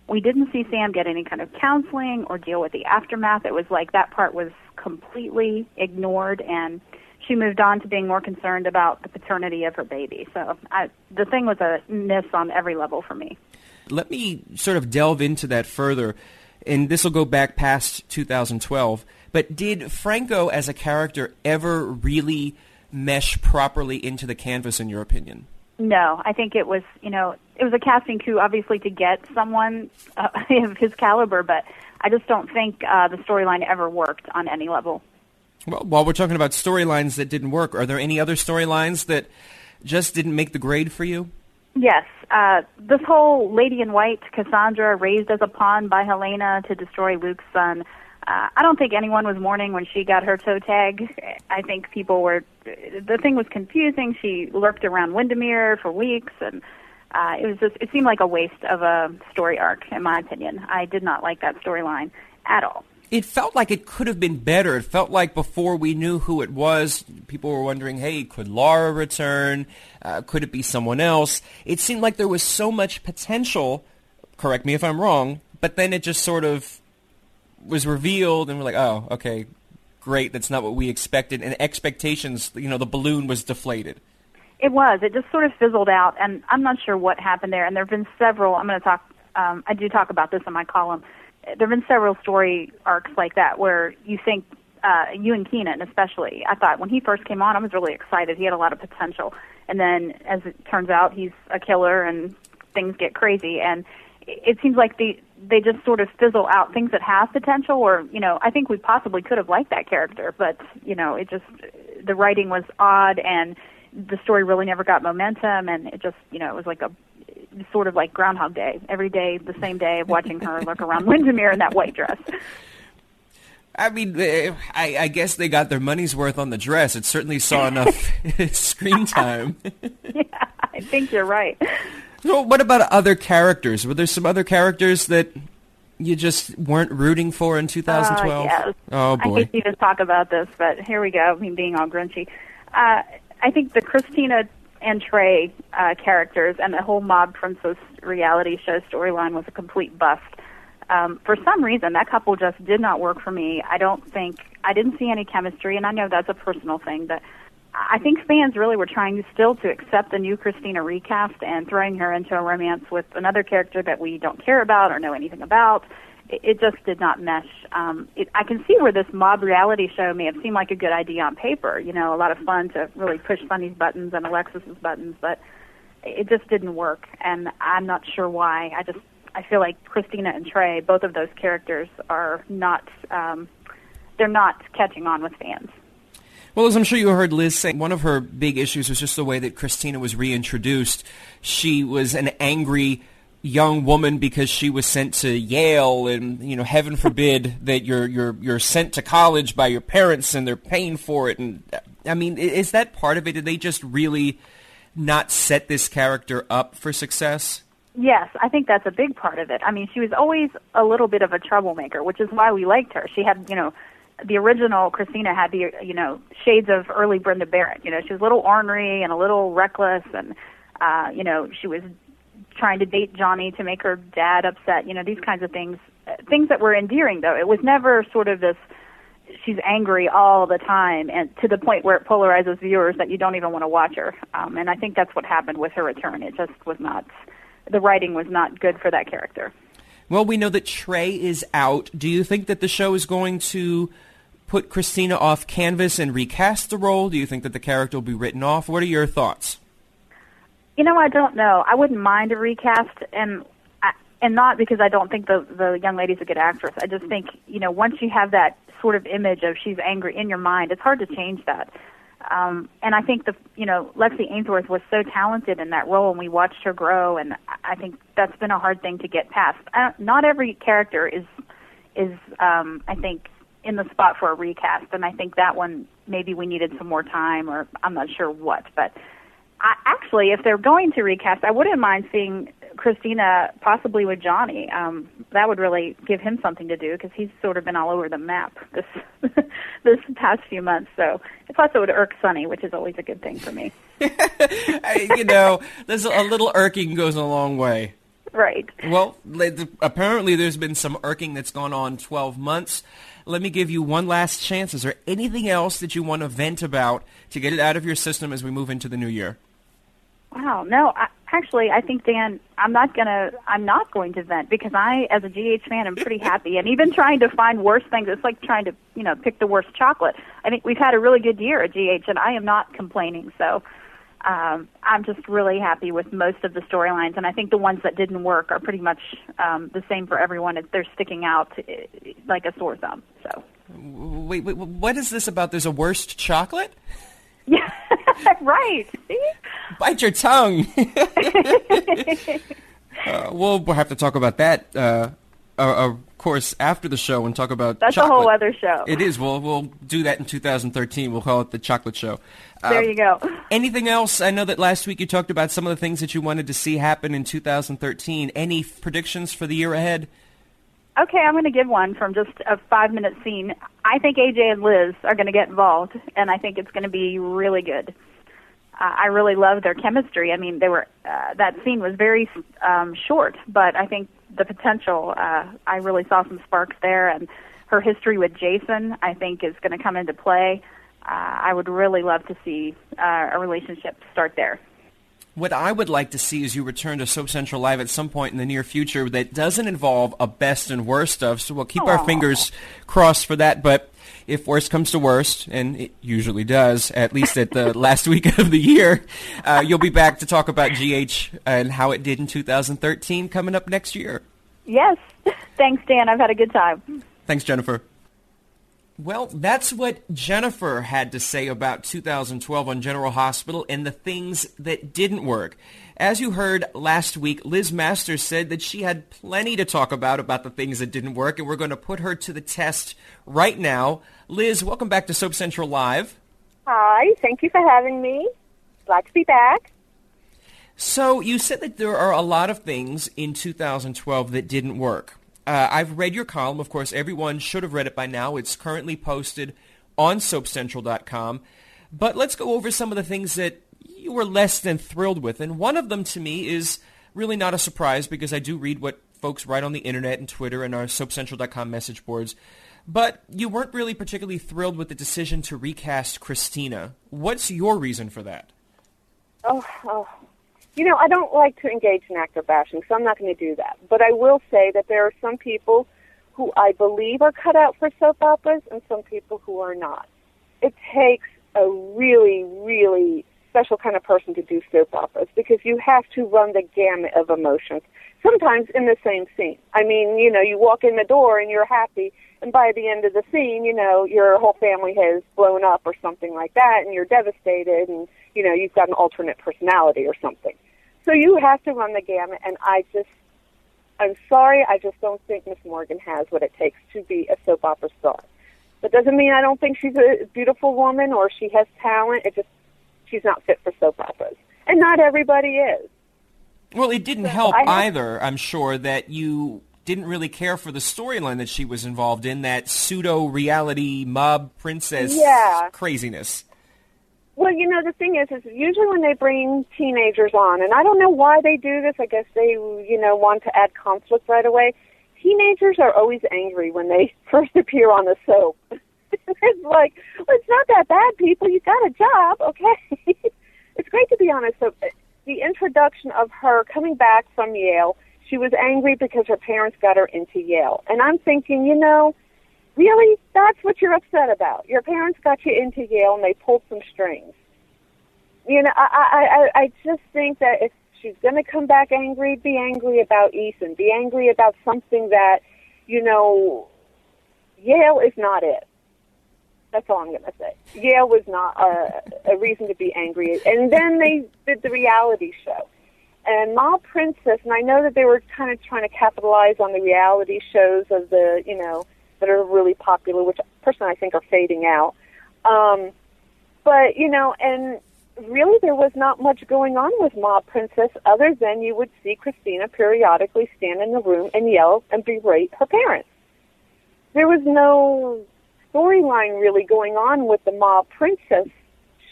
We didn't see Sam get any kind of counseling or deal with the aftermath. It was like that part was completely ignored, and she moved on to being more concerned about the paternity of her baby. So I, the thing was a miss on every level for me. Let me sort of delve into that further, and this will go back past 2012. But did Franco as a character ever really mesh properly into the canvas, in your opinion? No, I think it was, you know, it was a casting coup, obviously, to get someone uh, <laughs> of his caliber, but I just don't think uh, the storyline ever worked on any level. Well, while we're talking about storylines that didn't work, are there any other storylines that just didn't make the grade for you? Yes, uh, this whole Lady in White, Cassandra, raised as a pawn by Helena to destroy Luke's son. Uh, I don't think anyone was mourning when she got her toe tag. I think people were. The thing was confusing. She lurked around Windermere for weeks, and uh, it was just. It seemed like a waste of a story arc, in my opinion. I did not like that storyline at all. It felt like it could have been better. It felt like before we knew who it was, people were wondering, hey, could Laura return? Uh, could it be someone else? It seemed like there was so much potential, correct me if I'm wrong, but then it just sort of was revealed and we're like, oh, okay, great, that's not what we expected. And expectations, you know, the balloon was deflated. It was. It just sort of fizzled out, and I'm not sure what happened there. And there have been several. I'm going to talk. Um, I do talk about this in my column. There have been several story arcs like that where you think uh, you and Keenan, especially. I thought when he first came on, I was really excited. He had a lot of potential, and then as it turns out, he's a killer, and things get crazy. And it seems like the they just sort of fizzle out things that have potential. Or you know, I think we possibly could have liked that character, but you know, it just the writing was odd and the story really never got momentum and it just you know it was like a sort of like groundhog day every day the same day of watching her look around <laughs> windermere in that white dress I mean, eh, I, I guess they got their money's worth on the dress. It certainly saw enough <laughs> screen time. <laughs> yeah i think you're right So what about other characters? Were there some other characters that you just weren't rooting for in 2012? Uh, yes. Oh I boy. hate to even talk about this, but here we go. Me being all grinchy. Uh, I think the Christina and Trey uh, characters and the whole Mob Princess reality show storyline was a complete bust. Um, for some reason, that couple just did not work for me. I don't think I didn't see any chemistry, and I know that's a personal thing, but I think fans really were trying still to accept the new Christina recast and throwing her into a romance with another character that we don't care about or know anything about. It, it just did not mesh. Um, it, I can see where this mob reality show may have seemed like a good idea on paper. You know, a lot of fun to really push Sonny's buttons and Alexis's buttons, but it just didn't work, and I'm not sure why. I just I feel like Christina and Trey, both of those characters, are not um, they're not catching on with fans. Well, as I'm sure you heard Liz say, one of her big issues was just the way that Christina was reintroduced. She was an angry young woman because she was sent to Yale, and you know, heaven forbid <laughs> that you're you're you're sent to college by your parents and they're paying for it. And I mean, is that part of it? Did they just really not set this character up for success? Yes, I think that's a big part of it. I mean, she was always a little bit of a troublemaker, which is why we liked her. She had, you know, the original Christina had the, you know, shades of early Brenda Barrett. You know, she was a little ornery and a little reckless, and uh, you know, she was trying to date Johnny to make her dad upset. You know, these kinds of things, things that were endearing. Though it was never sort of this. She's angry all the time, and to the point where it polarizes viewers that you don't even want to watch her. Um, and I think that's what happened with her return. It just was not. The writing was not good for that character. Well, we know that Trey is out. Do you think that the show is going to put Christina off canvas and recast the role? Do you think that the character will be written off? What are your thoughts? You know, I don't know. I wouldn't mind a recast, and and not because I don't think the the young lady's a good actress. I just think you know once you have that sort of image of she's angry in your mind, it's hard to change that. Um, and I think the you know Lexi Ainsworth was so talented in that role, and we watched her grow, and I think that's been a hard thing to get past. I, not every character is is um, I think in the spot for a recast, and I think that one maybe we needed some more time, or I'm not sure what, but I, actually, if they're going to recast, I wouldn't mind seeing Christina possibly with Johnny. Um, that would really give him something to do because he's sort of been all over the map this <laughs> this past few months. So plus it would irk Sonny, which is always a good thing for me. <laughs> you know, there's a little irking goes a long way. Right. Well, apparently there's been some irking that's gone on 12 months. Let me give you one last chance. Is there anything else that you want to vent about to get it out of your system as we move into the new year? Wow, no, I, actually, I think Dan, I'm not gonna, I'm not going to vent because I, as a GH fan, am pretty <laughs> happy. And even trying to find worse things, it's like trying to, you know, pick the worst chocolate. I think we've had a really good year at GH, and I am not complaining. So, um, I'm just really happy with most of the storylines, and I think the ones that didn't work are pretty much um, the same for everyone. They're sticking out eh, like a sore thumb. So, wait, wait, what is this about? There's a worst chocolate? Yeah, <laughs> right. See? Bite your tongue. <laughs> <laughs> uh, we'll, have to talk about that, uh, uh, course, after the show and talk about. That's chocolate. a whole other show. It is. We'll we'll do that in 2013. We'll call it the Chocolate Show. there you go. Anything else? I know that last week you talked about some of the things that you wanted to see happen in 2013. Any predictions for the year ahead? Okay, I'm going to give one from just a five minute scene. I think AJ and Liz are going to get involved, and I think it's going to be really good. Uh, I really love their chemistry. I mean, they were uh, that scene was very um, short, but I think the potential. Uh, I really saw some sparks there, and her history with Jason, I think, is going to come into play. Uh, I would really love to see uh, a relationship start there. What I would like to see is you return to Soap Central Live at some point in the near future that doesn't involve a best and worst of. So we'll keep Aww. our fingers crossed for that. But if worst comes to worst, and it usually does, at least at the <laughs> last week of the year, uh, you'll be back to talk about GH and how it did in 2013 coming up next year. Yes. <laughs> Thanks, Dan. I've had a good time. Thanks, Jennifer. Well, that's what Jennifer had to say about 2012 on General Hospital and the things that didn't work. As you heard last week, Liz Masters said that she had plenty to talk about about the things that didn't work, and we're going to put her to the test right now. Liz, welcome back to Soap Central Live. Hi, thank you for having me. Glad to be back. So, you said that there are a lot of things in 2012 that didn't work. Uh, I've read your column. Of course, everyone should have read it by now. It's currently posted on SoapCentral.com. But let's go over some of the things that you were less than thrilled with. And one of them to me is really not a surprise because I do read what folks write on the internet and Twitter and our SoapCentral.com message boards. But you weren't really particularly thrilled with the decision to recast Christina. What's your reason for that? Oh, oh you know, I don't like to engage in actor bashing, so I'm not going to do that. But I will say that there are some people who I believe are cut out for soap operas and some people who are not. It takes a really, really special kind of person to do soap operas because you have to run the gamut of emotions, sometimes in the same scene. I mean, you know, you walk in the door and you're happy, and by the end of the scene, you know, your whole family has blown up or something like that, and you're devastated, and, you know, you've got an alternate personality or something. So you have to run the gamut, and I just, I'm sorry, I just don't think Miss Morgan has what it takes to be a soap opera star. That doesn't mean I don't think she's a beautiful woman or she has talent. It just, she's not fit for soap operas. And not everybody is. Well, it didn't so help have, either, I'm sure, that you didn't really care for the storyline that she was involved in, that pseudo reality mob princess yeah. craziness. Well, you know, the thing is, is usually when they bring teenagers on, and I don't know why they do this. I guess they, you know, want to add conflict right away. Teenagers are always angry when they <laughs> first appear on the soap. <laughs> it's like, well, it's not that bad, people. You got a job, okay? <laughs> it's great to be honest. So. The introduction of her coming back from Yale, she was angry because her parents got her into Yale, and I'm thinking, you know Really? That's what you're upset about. Your parents got you into Yale and they pulled some strings. you know, I, I, I, I just think that if she's going to come back angry, be angry about Ethan. Be angry about something that, you know, Yale is not it. That's all I'm going to say. Yale was not a, a reason to be angry. And then they did the reality show. And Mob Princess, and I know that they were kind of trying to capitalize on the reality shows of the, you know, that are really popular, which personally I think are fading out. Um, but, you know, and really there was not much going on with Mob Princess other than you would see Christina periodically stand in the room and yell and berate her parents. There was no storyline really going on with the Mob Princess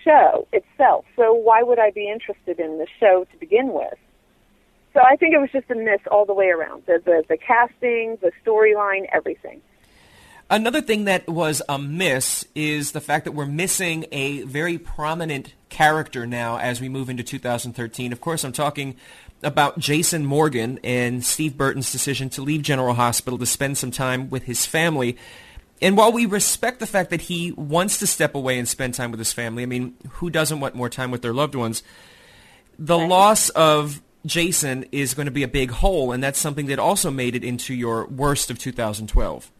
show itself. So why would I be interested in the show to begin with? So I think it was just a miss all the way around. The the, the casting, the storyline, everything. Another thing that was a miss is the fact that we're missing a very prominent character now as we move into 2013. Of course, I'm talking about Jason Morgan and Steve Burton's decision to leave General Hospital to spend some time with his family. And while we respect the fact that he wants to step away and spend time with his family, I mean, who doesn't want more time with their loved ones? The right. loss of Jason is going to be a big hole, and that's something that also made it into your worst of 2012.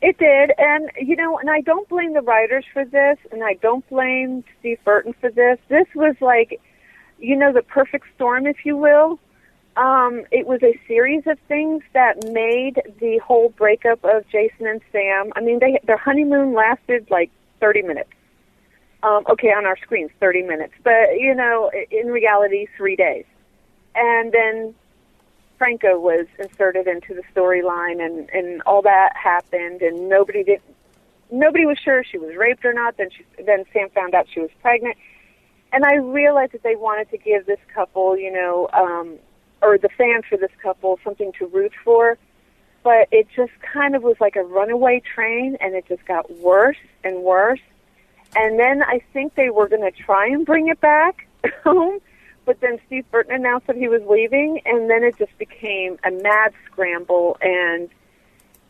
It did, and you know, and I don't blame the writers for this, and I don't blame Steve Burton for this. This was like, you know, the perfect storm, if you will. Um, it was a series of things that made the whole breakup of Jason and Sam. I mean, they their honeymoon lasted like 30 minutes. Um, okay, on our screens, 30 minutes, but you know, in reality, three days. And then Franco was inserted into the storyline, and and all that happened, and nobody did. Nobody was sure she was raped or not. Then she, then Sam found out she was pregnant, and I realized that they wanted to give this couple, you know, um, or the fans for this couple, something to root for. But it just kind of was like a runaway train, and it just got worse and worse. And then I think they were going to try and bring it back <laughs> home but then Steve Burton announced that he was leaving, and then it just became a mad scramble, and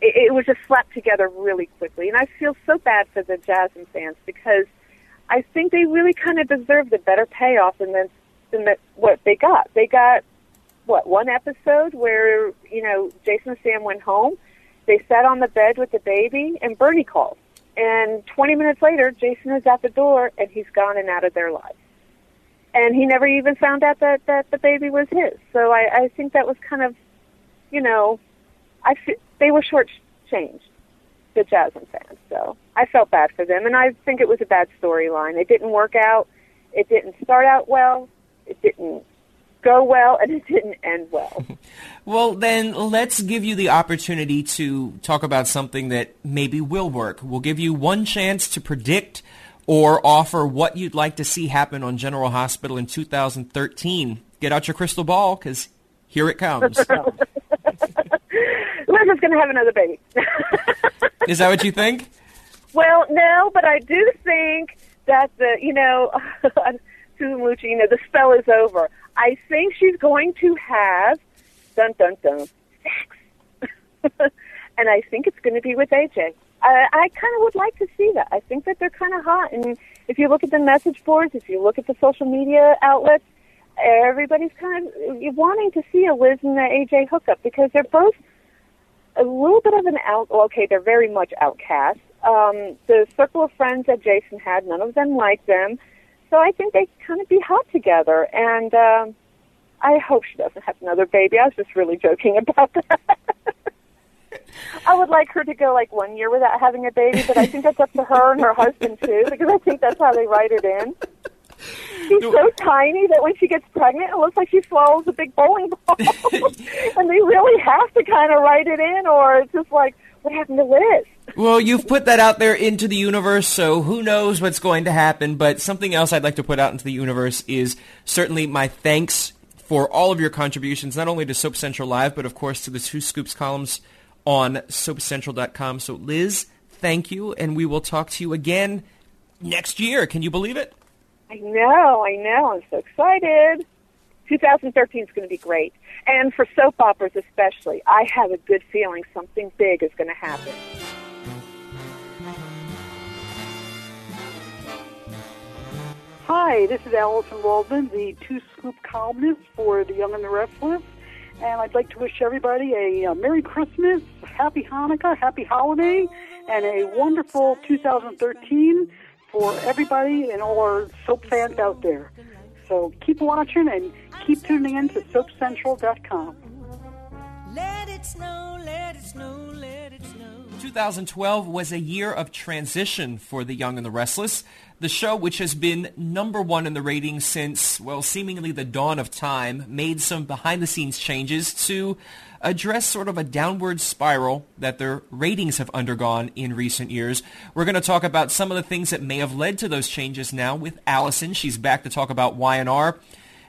it, it was just slapped together really quickly. And I feel so bad for the JaSam fans because I think they really kind of deserved a better payoff than than, what they got. They got what one episode where you know Jason and Sam went home. They sat on the bed with the baby, and Bernie called. And 20 minutes later, Jason is at the door, and he's gone and out of their lives and he never even found out that that the baby was his. So I, I think that was kind of, you know, I f- they were shortchanged, the JaSam fans. So I felt bad for them, and I think it was a bad storyline. It didn't work out. It didn't start out well. It didn't go well, and it didn't end well. <laughs> well, then let's give you the opportunity to talk about something that maybe will work. We'll give you one chance to predict or offer what you'd like to see happen on General Hospital in 2013. Get out your crystal ball because here it comes. <laughs> Liz is going to have another baby. <laughs> is that what you think? Well, no, but I do think that the, you know, Susan Lucci, you know, the spell is over. I think she's going to have, dun dun dun, sex. <laughs> and I think it's going to be with AJ. I, I kind of would like to see that. I think that they're kind of hot. And if you look at the message boards, if you look at the social media outlets, everybody's kind of wanting to see a Liz and the AJ hookup because they're both a little bit of an out. Okay, they're very much outcast. Um, the circle of friends that Jason had, none of them liked them. So I think they kind of be hot together. And um, I hope she doesn't have another baby. I was just really joking <laughs> about that. I would like her to go like one year without having a baby, but I think that's up to her and her husband too, because I think that's how they write it in. She's so tiny that when she gets pregnant, it looks like she swallows a big bowling ball, <laughs> and they really have to kind of write it in, or it's just like, what happened to Liz? Well, you've put that out there into the universe, so who knows what's going to happen. But something else I'd like to put out into the universe is certainly my thanks for all of your contributions, not only to Soap Central Live, but of course to the Two Scoops columns on soapcentral.com. So, Liz, thank you, and we will talk to you again next year. Can you believe it? I know, I know. I'm so excited. 2013 is going to be great. And for soap operas especially, I have a good feeling something big is going to happen. Hi, this is Allison Waldman, the two scoop columnist for The Young and the Restless. And I'd like to wish everybody a, a Merry Christmas, Happy Hanukkah, Happy Holiday, and a wonderful 2013 for everybody and all our soap fans out there. So keep watching and keep tuning in to SoapCentral.com. Let it snow, let it snow, let it snow. 2012 was a year of transition for The Young and the Restless, the show which has been number one in the ratings since, well, seemingly the dawn of time, made some behind-the-scenes changes to address sort of a downward spiral that their ratings have undergone in recent years. We're going to talk about some of the things that may have led to those changes now with Allison. She's back to talk about Y&R.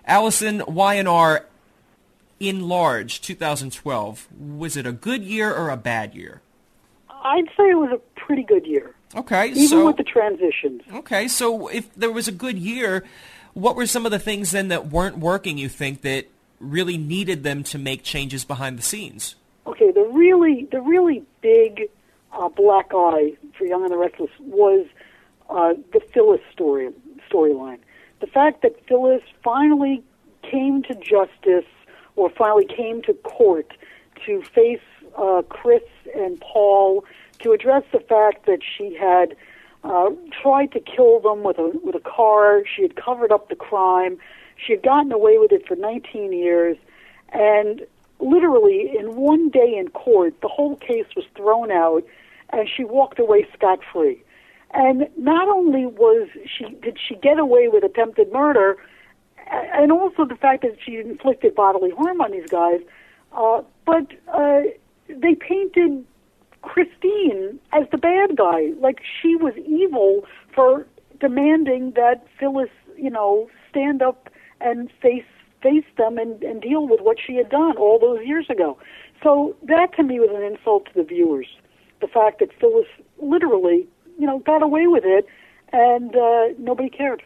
Allison, Y&R in large, 2012, was it a good year or a bad year? I'd say it was a pretty good year, Okay, even so with the transitions. okay, so if there was a good year, what were some of the things then that weren't working? You think that really needed them to make changes behind the scenes? Okay, the really the really big uh, black eye for Young and the Restless was uh, the Phyllis story storyline. The fact that Phyllis finally came to justice or finally came to court to face uh, Chris and Paul to address the fact that she had uh, tried to kill them with a with a car. She had covered up the crime. She had gotten away with it for 19 years, and literally in one day in court, the whole case was thrown out, and she walked away scot free. And not only was she did she get away with attempted murder, and also the fact that she inflicted bodily harm on these guys, uh, but uh, they painted Christine as the bad guy, like she was evil for demanding that Phyllis, you know, stand up and face face them and, and deal with what she had done all those years ago. So that to me was an insult to the viewers. The fact that Phyllis literally, you know, got away with it and uh, nobody cared.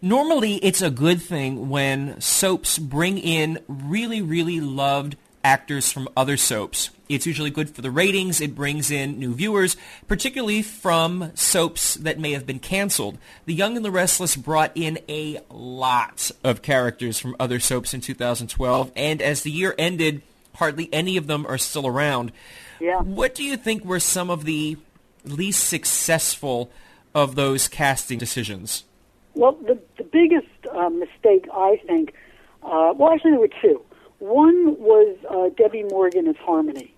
Normally, it's a good thing when soaps bring in really, really loved actors from other soaps. It's usually good for the ratings. It brings in new viewers, particularly from soaps that may have been canceled. The Young and the Restless brought in a lot of characters from other soaps in 2012, and as the year ended, hardly any of them are still around. Yeah. What do you think were some of the least successful of those casting decisions? Well, the the biggest uh, mistake I think, uh, well, actually there were two. One was uh, Debbie Morgan as Harmony.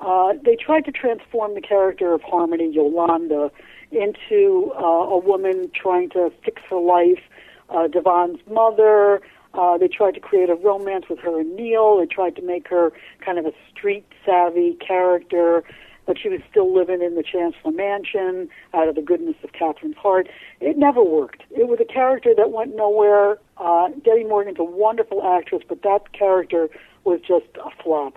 Uh, they tried to transform the character of Harmony, Yolanda, into uh, a woman trying to fix her life. Uh, Devon's mother. Uh, they tried to create a romance with her and Neil. They tried to make her kind of a street savvy character, but she was still living in the Chancellor Mansion out of the goodness of Catherine's heart. It never worked. It was a character that went nowhere. Uh, Debbie Morgan's a wonderful actress, but that character was just a flop.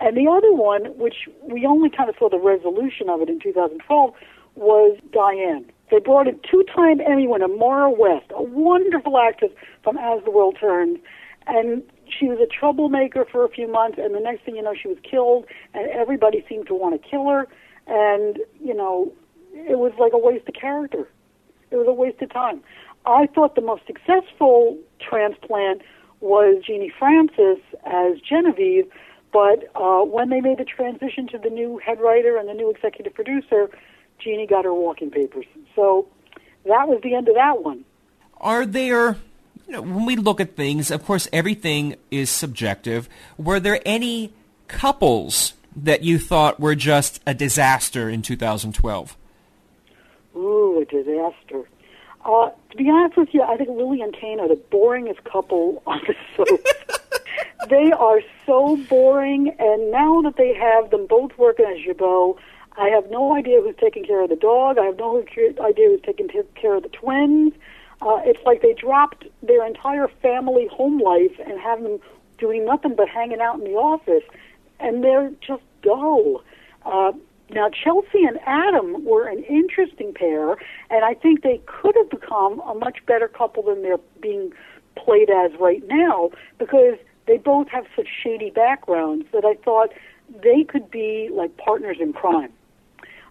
And the other one, which we only kind of saw the resolution of it in 2012, was Diane. They brought in two-time Emmy winner Maura West, a wonderful actress from As the World Turns, and she was a troublemaker for a few months, and the next thing you know, she was killed, and everybody seemed to want to kill her, and you know, it was like a waste of character. It was a waste of time. I thought the most successful transplant was Genie Francis as Genevieve, but uh, when they made the transition to the new head writer and the new executive producer, Genie got her walking papers. So that was the end of that one. Are there, you know, when we look at things, of course, everything is subjective. Were there any couples that you thought were just a disaster in 2012? Ooh, a disaster. Uh, to be honest with you, I think Lily and Kane are the boringest couple <laughs> on the soap. They are so boring, and now that they have them both working as Jabot, I have no idea who's taking care of the dog. I have no idea who's taking care of the twins. Uh, it's like they dropped their entire family home life and have them doing nothing but hanging out in the office, and they're just dull. Uh, now, Chelsea and Adam were an interesting pair, and I think they could have become a much better couple than they're being played as right now because they both have such shady backgrounds that I thought they could be like partners in crime,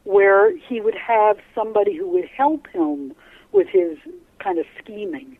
where he would have somebody who would help him with his kind of scheming.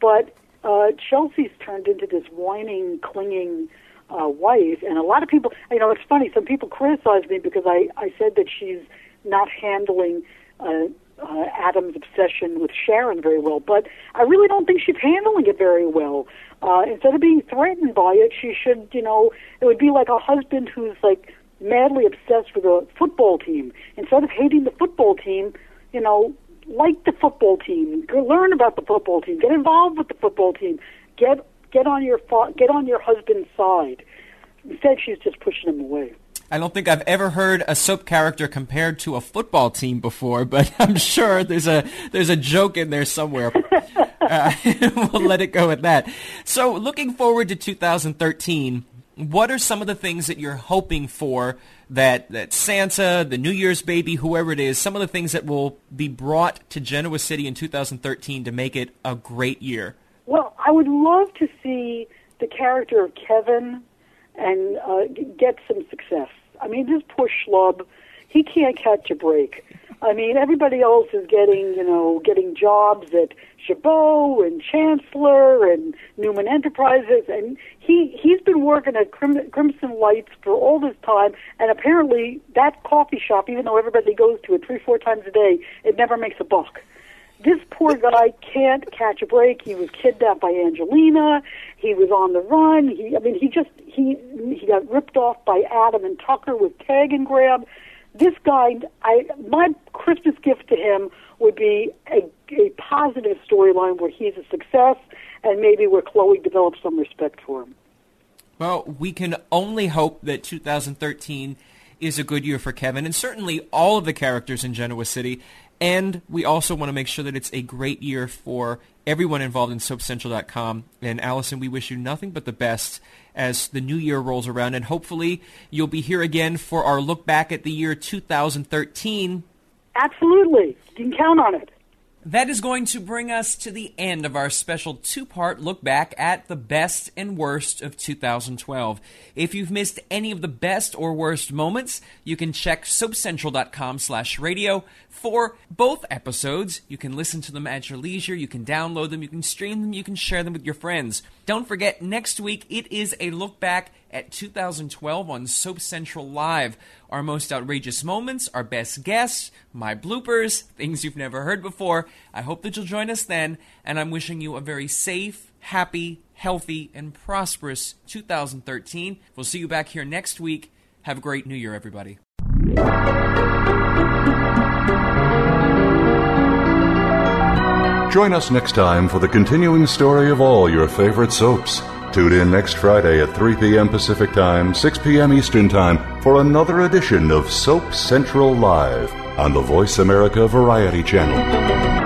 But uh, Chelsea's turned into this whining, clinging uh, wife, and a lot of people, you know, it's funny. Some people criticize me because I I said that she's not handling. Uh, uh, Adam's obsession with Sharon very well, but I really don't think she's handling it very well. Uh, instead of being threatened by it, she should, you know, it would be like a husband who's like madly obsessed with a football team. Instead of hating the football team, you know, like the football team, learn about the football team, get involved with the football team, get get on your fa- get on your husband's side. Instead, she's just pushing him away. I don't think I've ever heard a soap character compared to a football team before, but <laughs> I'm sure there's a there's a joke in there somewhere. <laughs> uh, <laughs> we'll let it go at that. So, looking forward to 2013, what are some of the things that you're hoping for that that Santa, the New Year's baby, whoever it is, some of the things that will be brought to Genoa City in 2013 to make it a great year? Well, I would love to see the character of Kevin and uh, get some success. I mean, this poor schlub, he can't catch a break. I mean, everybody else is getting, you know, getting jobs at Jabot and Chancellor and Newman Enterprises, and he he's been working at Crim- Crimson Lights for all this time, and apparently that coffee shop, even though everybody goes to it three, four times a day, it never makes a buck. This poor guy can't catch a break. He was kidnapped by Angelina. He was on the run. He, I mean, he just he he got ripped off by Adam and Tucker with tag and grab. This guy, I my Christmas gift to him would be a, a positive storyline where he's a success, and maybe where Chloe develops some respect for him. Well, we can only hope that 2013 is a good year for Kevin, and certainly all of the characters in Genoa City. And we also want to make sure that it's a great year for everyone involved in SoapCentral.com. And Allison, we wish you nothing but the best as the new year rolls around. And hopefully you'll be here again for our look back at the year 2013. Absolutely. You can count on it. That is going to bring us to the end of our special two part look back at the best and worst of 2012. If you've missed any of the best or worst moments, you can check soapcentral.com slash radio for both episodes. You can listen to them at your leisure, you can download them, you can stream them, you can share them with your friends. Don't forget, next week it is a look back at 2012 on Soap Central Live. Our most outrageous moments, our best guests, my bloopers, things you've never heard before. I hope that you'll join us then, and I'm wishing you a very safe, happy, healthy, and prosperous 2013. We'll see you back here next week. Have a great new year, everybody. Join us next time for the continuing story of all your favorite soaps. Tune in next Friday at 3 p.m. Pacific Time, 6 p.m. Eastern Time for another edition of Soap Central Live on the Voice America Variety Channel.